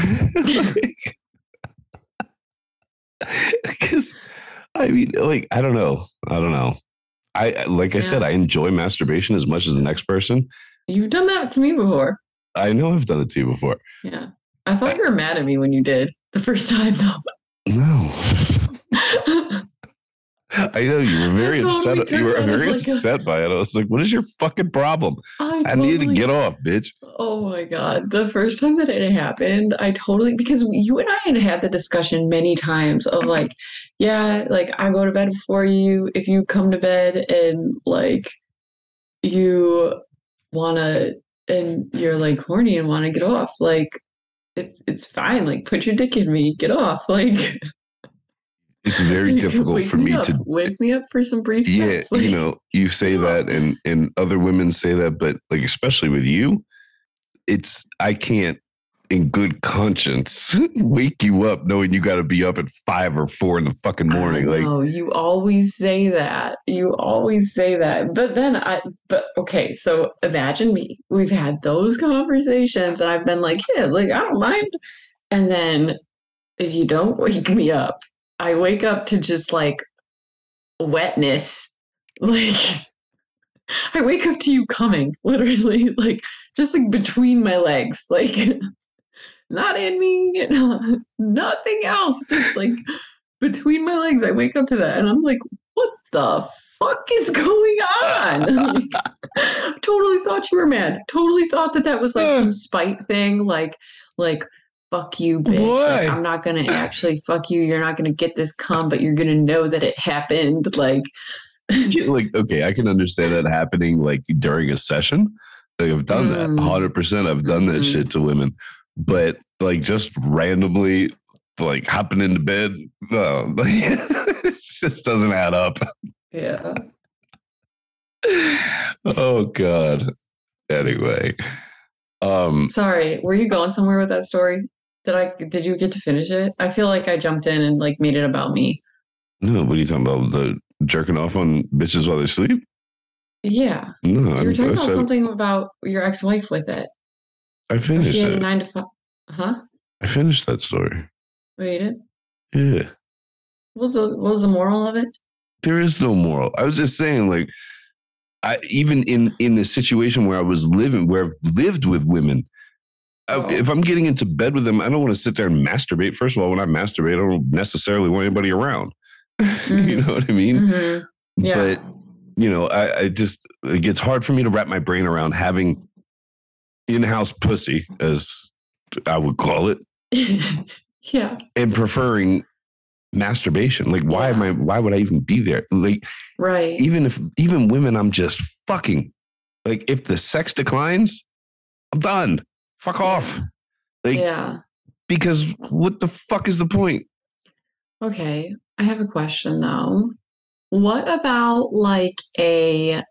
Because I mean, like I don't know, I don't know. I I- like I said, I enjoy masturbation as much as the next person. You've done that to me before. I know I've done it to you before. Yeah. I thought you were mad at me when you did the first time, though. No. [LAUGHS] I know you were very That's all we upset. You were. I very like, upset by it. I was like, "What is your fucking problem? I, I needed to get off, bitch." Oh my god! The first time that it happened, I totally because you and I had had the discussion many times of like, yeah, like I go to bed before you. If you come to bed and like you wanna and you're like horny and want to get off, like it's it's fine. Like put your dick in me, get off. [LAUGHS] Like It's very difficult for me up, to. wake me up for some brief Yeah. Like, you know, you say that, and and other women say that, but like especially with you, it's I can't, in good conscience, [LAUGHS] wake you up knowing you got to be up at five or four in the fucking morning. Like, Oh, you always say that. You always say that. But then I but okay, so imagine me. We've had those conversations and I've been like, yeah, like I don't mind. And then if you don't wake me up, I wake up to just like wetness. [LAUGHS] Like I wake up to you coming, literally, [LAUGHS] like just like between my legs, like not in me, [LAUGHS] nothing else, just like between my legs. I wake up to that and I'm like, what the fuck is going on? [LAUGHS] Like, totally thought you were mad. Totally thought that that was like some spite thing, like, like, fuck you, bitch. Like, I'm not gonna [LAUGHS] actually fuck you. You're not gonna get this cum, but you're gonna know that it happened. Like, like okay, I can understand that happening like during a session. Like I've done that, Mm. hundred percent. I've done that Mhm. shit to women, but like just randomly, like hopping into bed, no, [LAUGHS] it just doesn't add up. yeah. oh god. Anyway, um, Sorry, were you going somewhere with that story? Did I did you get to finish it? I feel like I jumped in and like made it about me. no, what are you talking about? The jerking off on bitches while they sleep? Yeah. No, You I, were talking about something about your ex-wife with it. I finished She it. nine to five. Huh? I finished that story. Wait, it. Yeah. What was the what was the moral of it? there is no moral. I was just saying, like, I even in in the situation where I was living, where I've lived with women, I- Oh. if I'm getting into bed with them, I don't want to sit there and masturbate. First of all, when I masturbate, I don't necessarily want anybody around. [LAUGHS] you Mhm. know what I mean? Mhm. Yeah. But you know, I, I just it gets hard for me to wrap my brain around having in-house pussy, as I would call it, [LAUGHS] yeah. and preferring masturbation. Like, why am I? Why would I even be there? Like, Right. even if even women I'm just fucking like if the sex declines, I'm done. Fuck off. Like yeah. because what the fuck is the point? Okay. I have a question though. What about like a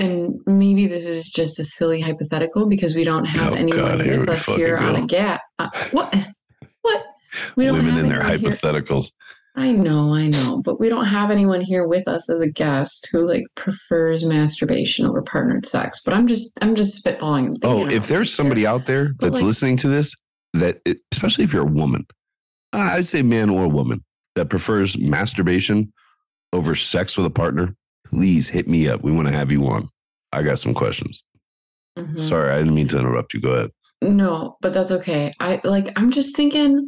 and maybe this is just a silly hypothetical because we don't have Oh, anyone God, here with us here on a gap. Uh, what? [LAUGHS] What? We don't Women have in their anyone here- hypotheticals. I know, I know, but we don't have anyone here with us as a guest who like prefers masturbation over partnered sex. But I'm just, I'm just spitballing. Oh, if there's somebody here. out there that's like- listening to this, that it, especially if you're a woman, uh, I'd say man or woman that prefers masturbation over sex with a partner, please hit me up. We want to have you on. I got some questions. Mhm. Sorry, I didn't mean to interrupt you. Go ahead. No, but that's okay. I like I'm just thinking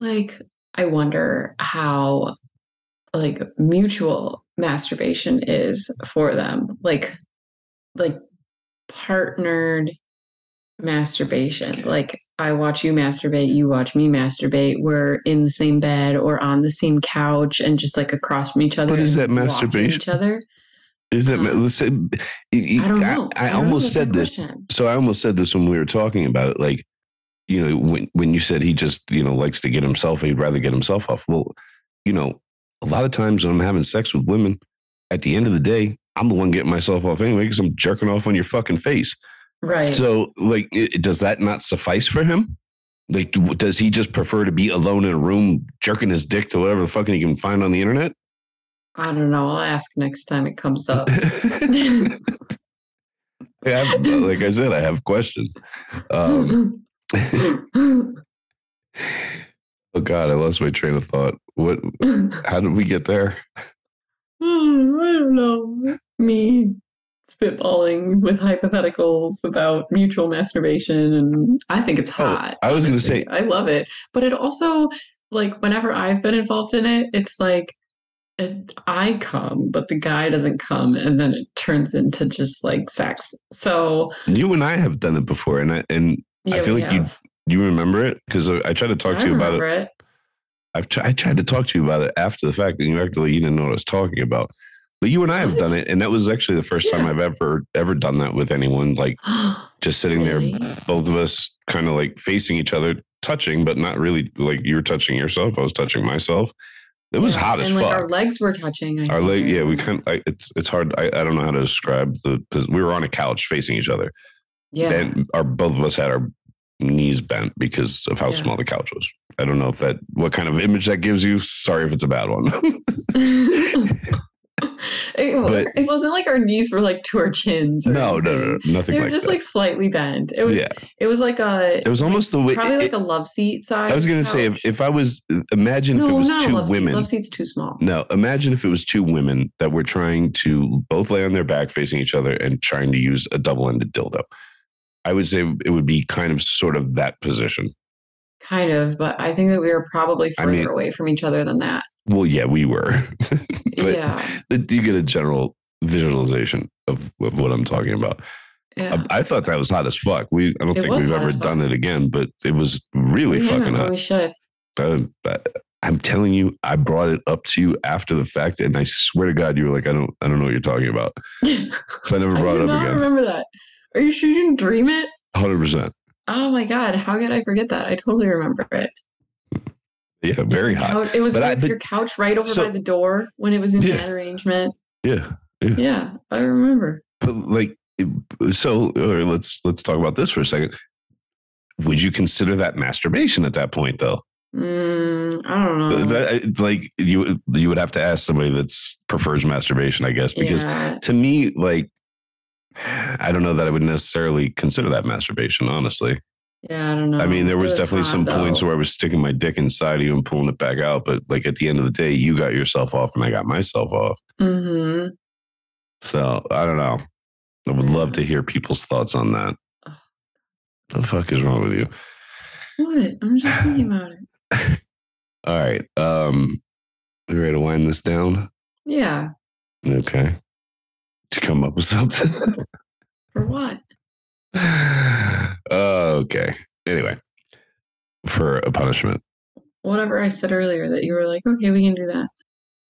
like I wonder how like mutual masturbation is for them. Like like partnered masturbation. Like I watch you masturbate, you watch me masturbate. We're in the same bed or on the same couch and just like across from each other. What is that masturbation? Each other. Is that Huh. Um, listen? I, I don't know. I, don't know. almost said this. question. So I almost said this when we were talking about it. Like, you know, when when you said he just you know likes to get himself, he'd rather get himself off. Well, you know, a lot of times when I'm having sex with women, at the end of the day, I'm the one getting myself off anyway because I'm jerking off on your fucking face. Right. So, like, does that not suffice for him? Like, does he just prefer to be alone in a room jerking his dick to whatever the fucking he can find on the internet? I don't know. I'll ask next time it comes up. [LAUGHS] Have, like I said, I have questions. Um, [LAUGHS] oh God, I lost my train of thought. What? How did we get there? [LAUGHS] I don't know. Me spitballing with hypotheticals about mutual masturbation, and I think it's Oh, hot. I was gonna say- I love it, but it also like whenever I've been involved in it, it's like it, I come, but the guy doesn't come, and then it turns into just like sex. So You and I have done it before, and I and yeah, feel like you have. you remember it because I, I tried to talk I to you about it. it. I've t- I tried to talk to you about it after the fact, and you acted like you didn't know what I was talking about. But you and I have done it, and that was actually the first time I've ever ever done that with anyone. Like [GASPS] just sitting Really? there, both of us kind of like facing each other, touching, but not really like you were touching yourself. I was touching myself. It was Yeah, hot as and like fuck. our legs were touching. I Our think, leg, yeah, we kind of, it's, it's hard. I, I don't know how to describe the, because we were on a couch facing each other Yeah. and our, both of us had our knees bent because of how Yeah. small the couch was. I don't know if that, what kind of image that gives you. Sorry if it's a bad one. [LAUGHS] [LAUGHS] it, But- it wasn't like our knees were like to our chins. No, no, anything. no, nothing They were like just that. like slightly bent. It was. yeah. It was like a. It was almost the way, probably it- like a love seat size. I was going to say, if, if I was, imagine if it was two women. Seat. Love seat's too small. No, imagine if it was two women that were trying to both lay on their back facing each other and trying to use a double ended dildo. I would say it would be kind of sort of that position. Kind of, but I think that we were probably I further mean- away from each other than that. Well, yeah, we were. [LAUGHS] but yeah. you get a general visualization of, of what I'm talking about. Yeah. I, I thought that was hot as fuck. We I don't It think we've ever done it again, but it was really we fucking hot. we should. But I'm telling you, I brought it up to you after the fact, and I swear to God, you were like, I don't, I don't know what you're talking about. [LAUGHS] So I never brought do it up again. remember that. Are you sure you didn't dream it? Hundred percent. Oh my god, how could I forget that? I totally remember it. Yeah, very hot. It was But I- but- your couch right over so- by the door when it was in Yeah. that arrangement. Yeah, Yeah, I remember. but like, so or let's let's talk about this for a second. Would you consider that masturbation at that point, though? Mm, I don't know. That, like you you would have to ask somebody that's prefers masturbation, I guess, because yeah, to me, like, [SIGHS] I don't know that I would necessarily consider that masturbation, honestly. Yeah, I don't know. I mean, there was It definitely some points where I was sticking my dick inside of you and pulling it back out, but like at the end of the day, you got yourself off and I got myself off. Mhm. So I don't know. I would love to hear people's thoughts on that. Ugh. The fuck is wrong with you? What? I'm just thinking about it. [LAUGHS] All right. Um, you ready to wind this down? Yeah. Okay. To come up with something. For what? [LAUGHS] okay. Anyway, for a punishment. Whatever I said earlier that you were like, okay, we can do that.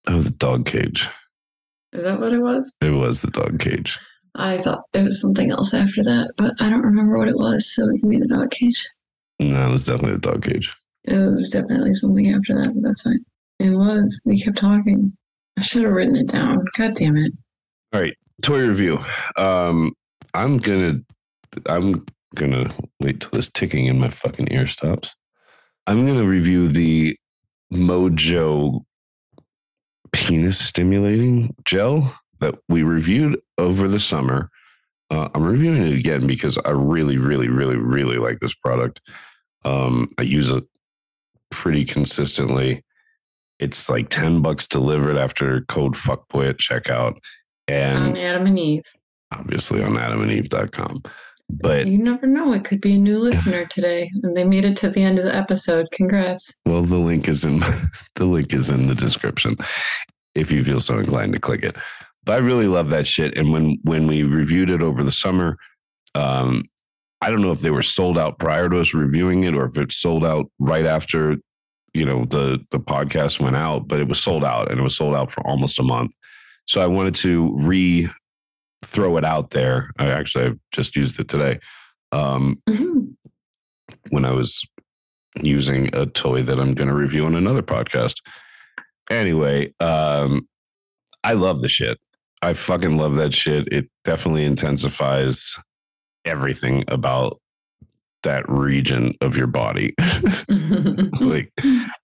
Oh, the dog cage. Is that what it was? It was the dog cage. I thought it was something else after that, but I don't remember what it was, so it can be the dog cage. No, it was definitely the dog cage. It was definitely something after that, but that's fine. It was. We kept talking. I should have written it down. God damn it. All right, toy review. Um, I'm gonna, I'm gonna wait till this ticking in my fucking ear stops. I'm gonna review the Mojo penis stimulating gel that we reviewed over the summer. Uh, I'm reviewing it again because I really, really, really, really like this product. Um, I use it pretty consistently. It's like 10 bucks delivered after code fuckboy at checkout. On And Adam and Eve. obviously on adamandeve.com. But You never know. It could be a new listener [LAUGHS] today, and they made it to the end of the episode. Congrats. well, the link is in [LAUGHS] the link is in the description if you feel so inclined to click it. But I really love that shit. And when when we reviewed it over the summer, um, I don't know if they were sold out prior to us reviewing it or if it sold out right after you know the the podcast went out, but it was sold out and it was sold out for almost a month. So I wanted to re throw it out there. I actually I just used it today. Um, Mhm. when I was using a toy that I'm going to review on another podcast. Anyway, um, I love the shit. I fucking love that shit. It definitely intensifies everything about that region of your body. [LAUGHS] [LAUGHS] like,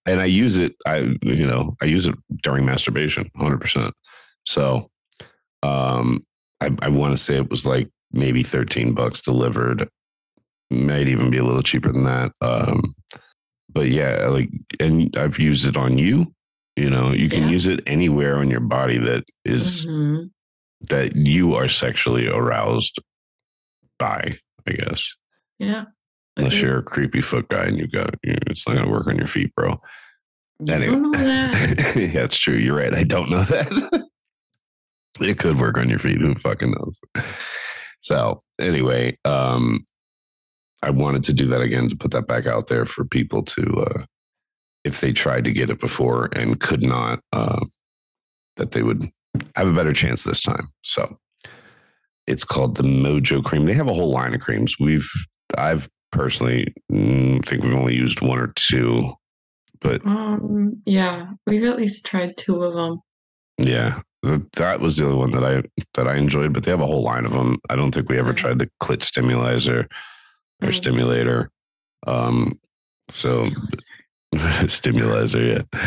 and I use it. I you know I use it during masturbation, hundred percent. So, um, I, I want to say it was like maybe thirteen bucks delivered. Might even be a little cheaper than that. Um, but yeah, like, and I've used it on you. You know, you can Yeah. use it anywhere on your body that is Mhm. that you are sexually aroused by. I guess Yeah. unless Agreed. you're a creepy foot guy and you've got you it's not gonna work on your feet, bro. You Anyway. don't know that. [LAUGHS] yeah, it's true. You're right. I don't know [LAUGHS] that. It could work on your feet. Who fucking knows? So anyway, um, I wanted to do that again to put that back out there for people to, uh, if they tried to get it before and could not, uh, that they would have a better chance this time. So it's called the Mojo Cream. They have a whole line of creams. We've, I've personally mm, think we've only used one or two, but Um, yeah, we've at least tried two of them. Yeah, that was the only one that I that I enjoyed. But they have a whole line of them. I don't think we ever Mhm. tried the clit stimulator or Mm. stimulator. Um, so [LAUGHS] stimulator, yeah.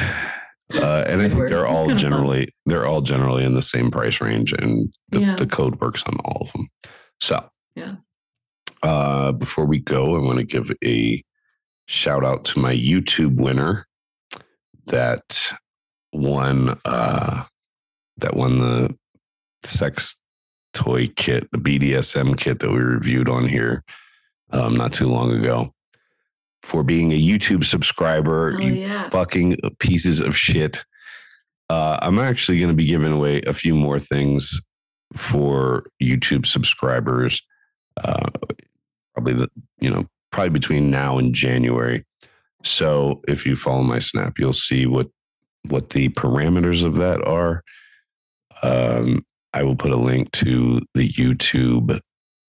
Uh, and I think word. they're all fun. [LAUGHS] generally they're all generally in the same price range, and the, Yeah. the code works on all of them. So, Yeah. Uh, before we go, I want to give a shout out to my YouTube winner that won uh, that won the sex toy kit, the BDSM kit that we reviewed on here um, not too long ago. For being a YouTube subscriber, Oh, you yeah. fucking pieces of shit. Uh, I'm actually going to be giving away a few more things for YouTube subscribers. Uh, probably the you know probably between now and January. So if you follow my snap, you'll see what what the parameters of that are. Um, I will put a link to the YouTube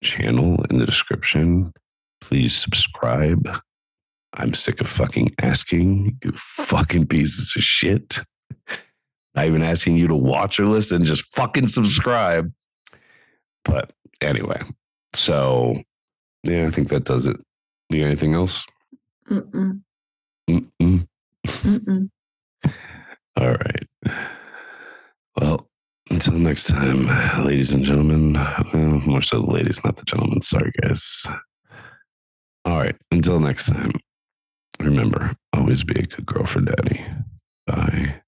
channel in the description. Please subscribe. I'm sick of fucking asking you fucking pieces of shit. Not even asking you to watch or listen, just fucking subscribe. But anyway, so yeah, I think that does it. You got anything else? Mm-mm, Mm-mm. mm-mm. [LAUGHS] All right. Well, until next time, ladies and gentlemen. Well, more so the ladies, not the gentlemen. Sorry, guys. All right. Until next time, remember always be a good girl for daddy. Bye.